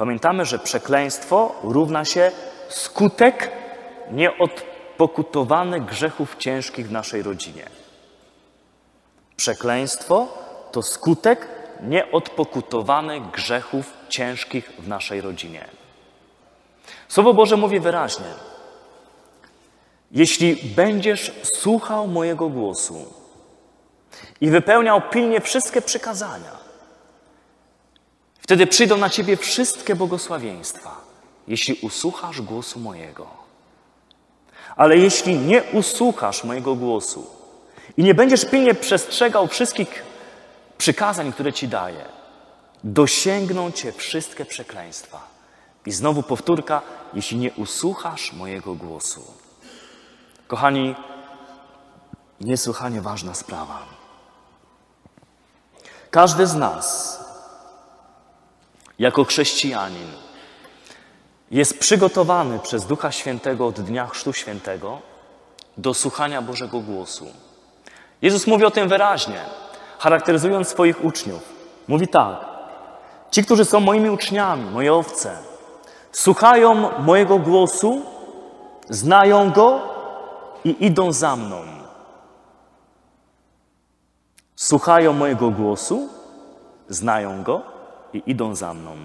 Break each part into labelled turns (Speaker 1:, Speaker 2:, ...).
Speaker 1: Pamiętamy, że przekleństwo równa się skutek nieodpokutowanych grzechów ciężkich w naszej rodzinie. Przekleństwo to skutek nieodpokutowanych grzechów ciężkich w naszej rodzinie. Słowo Boże mówi wyraźnie: Jeśli będziesz słuchał mojego głosu i wypełniał pilnie wszystkie przykazania, wtedy przyjdą na ciebie wszystkie błogosławieństwa, jeśli usłuchasz głosu mojego. Ale jeśli nie usłuchasz mojego głosu i nie będziesz pilnie przestrzegał wszystkich przykazań, które ci daję, dosięgną cię wszystkie przekleństwa. I znowu powtórka, jeśli nie usłuchasz mojego głosu. Kochani, niesłychanie ważna sprawa. Każdy z nas, jako chrześcijanin, jest przygotowany przez Ducha Świętego od dnia Chrztu Świętego do słuchania Bożego głosu. Jezus mówi o tym wyraźnie, charakteryzując swoich uczniów. Mówi tak: Ci, którzy są moimi uczniami, moje owce, słuchają mojego głosu, znają go i idą za mną. Słuchają mojego głosu, znają go i idą za mną.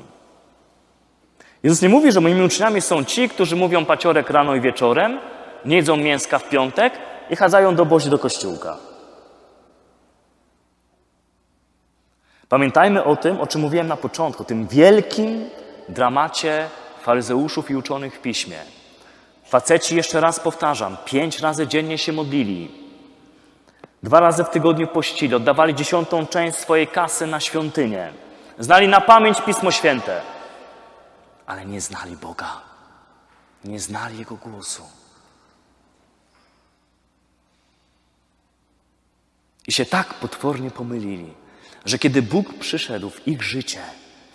Speaker 1: Jezus nie mówi, że moimi uczniami są ci, którzy mówią paciorek rano i wieczorem, nie jedzą mięska w piątek i chadzają do Bozi do kościółka. Pamiętajmy o tym, o czym mówiłem na początku, tym wielkim dramacie faryzeuszów i uczonych w piśmie. Faceci, jeszcze raz powtarzam, pięć razy dziennie się modlili, dwa razy w tygodniu pościli, oddawali dziesiątą część swojej kasy na świątynię, znali na pamięć Pismo Święte, ale nie znali Boga, nie znali Jego głosu. I się tak potwornie pomylili, że kiedy Bóg przyszedł w ich życie,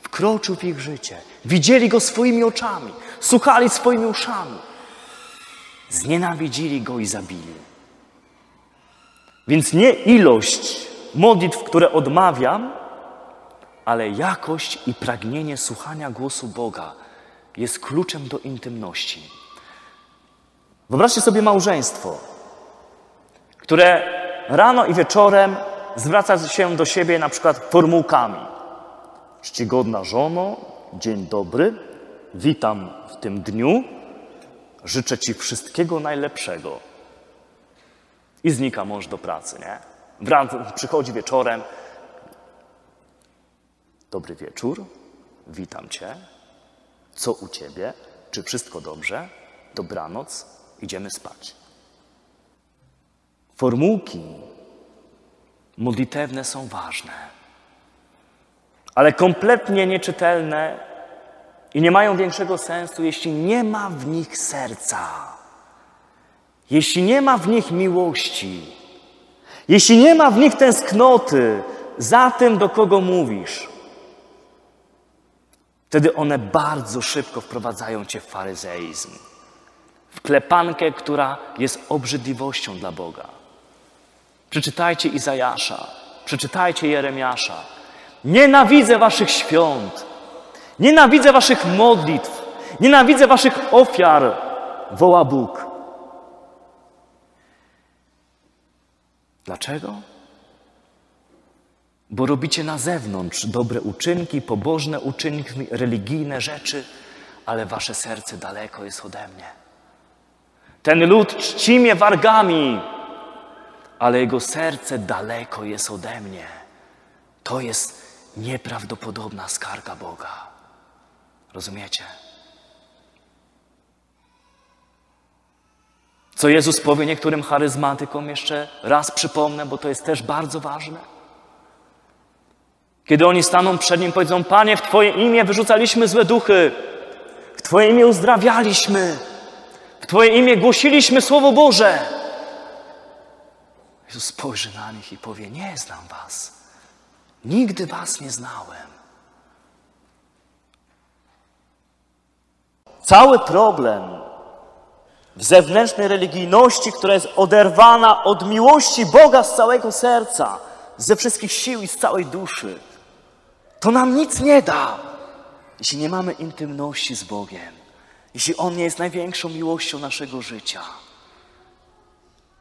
Speaker 1: wkroczył w ich życie, widzieli Go swoimi oczami, słuchali swoimi uszami, znienawidzili Go i zabili. Więc nie ilość modlitw, które odmawiam, ale jakość i pragnienie słuchania głosu Boga jest kluczem do intymności. Wyobraźcie sobie małżeństwo, które rano i wieczorem zwraca się do siebie na przykład formułkami. Czcigodna żono, dzień dobry, witam w tym dniu, życzę Ci wszystkiego najlepszego. I znika mąż do pracy, nie? Wrac- Przychodzi wieczorem. Dobry wieczór, witam Cię. Co u Ciebie? Czy wszystko dobrze? Dobranoc, idziemy spać. Formułki modlitewne są ważne, ale kompletnie nieczytelne i nie mają większego sensu, jeśli nie ma w nich serca, jeśli nie ma w nich miłości, jeśli nie ma w nich tęsknoty za tym, do kogo mówisz. Wtedy one bardzo szybko wprowadzają cię w faryzeizm, w klepankę, która jest obrzydliwością dla Boga. Przeczytajcie Izajasza, przeczytajcie Jeremiasza. Nienawidzę waszych świąt, nienawidzę waszych modlitw, nienawidzę waszych ofiar, woła Bóg. Dlaczego? Bo robicie na zewnątrz dobre uczynki, pobożne uczynki, religijne rzeczy, ale wasze serce daleko jest ode mnie. Ten lud czci mnie wargami, ale jego serce daleko jest ode mnie. To jest nieprawdopodobna skarga Boga. Rozumiecie? Co Jezus powie niektórym charyzmatykom, jeszcze raz przypomnę, bo to jest też bardzo ważne. Kiedy oni staną przed Nim, powiedzą: Panie, w Twoje imię wyrzucaliśmy złe duchy, w Twoje imię uzdrawialiśmy, w Twoje imię głosiliśmy Słowo Boże. Jezus spojrzy na nich i powie: Nie znam Was. Nigdy Was nie znałem. Cały problem w zewnętrznej religijności, która jest oderwana od miłości Boga z całego serca, ze wszystkich sił i z całej duszy, to nam nic nie da. jeśli nie mamy intymności z Bogiem, jeśli On nie jest największą miłością naszego życia,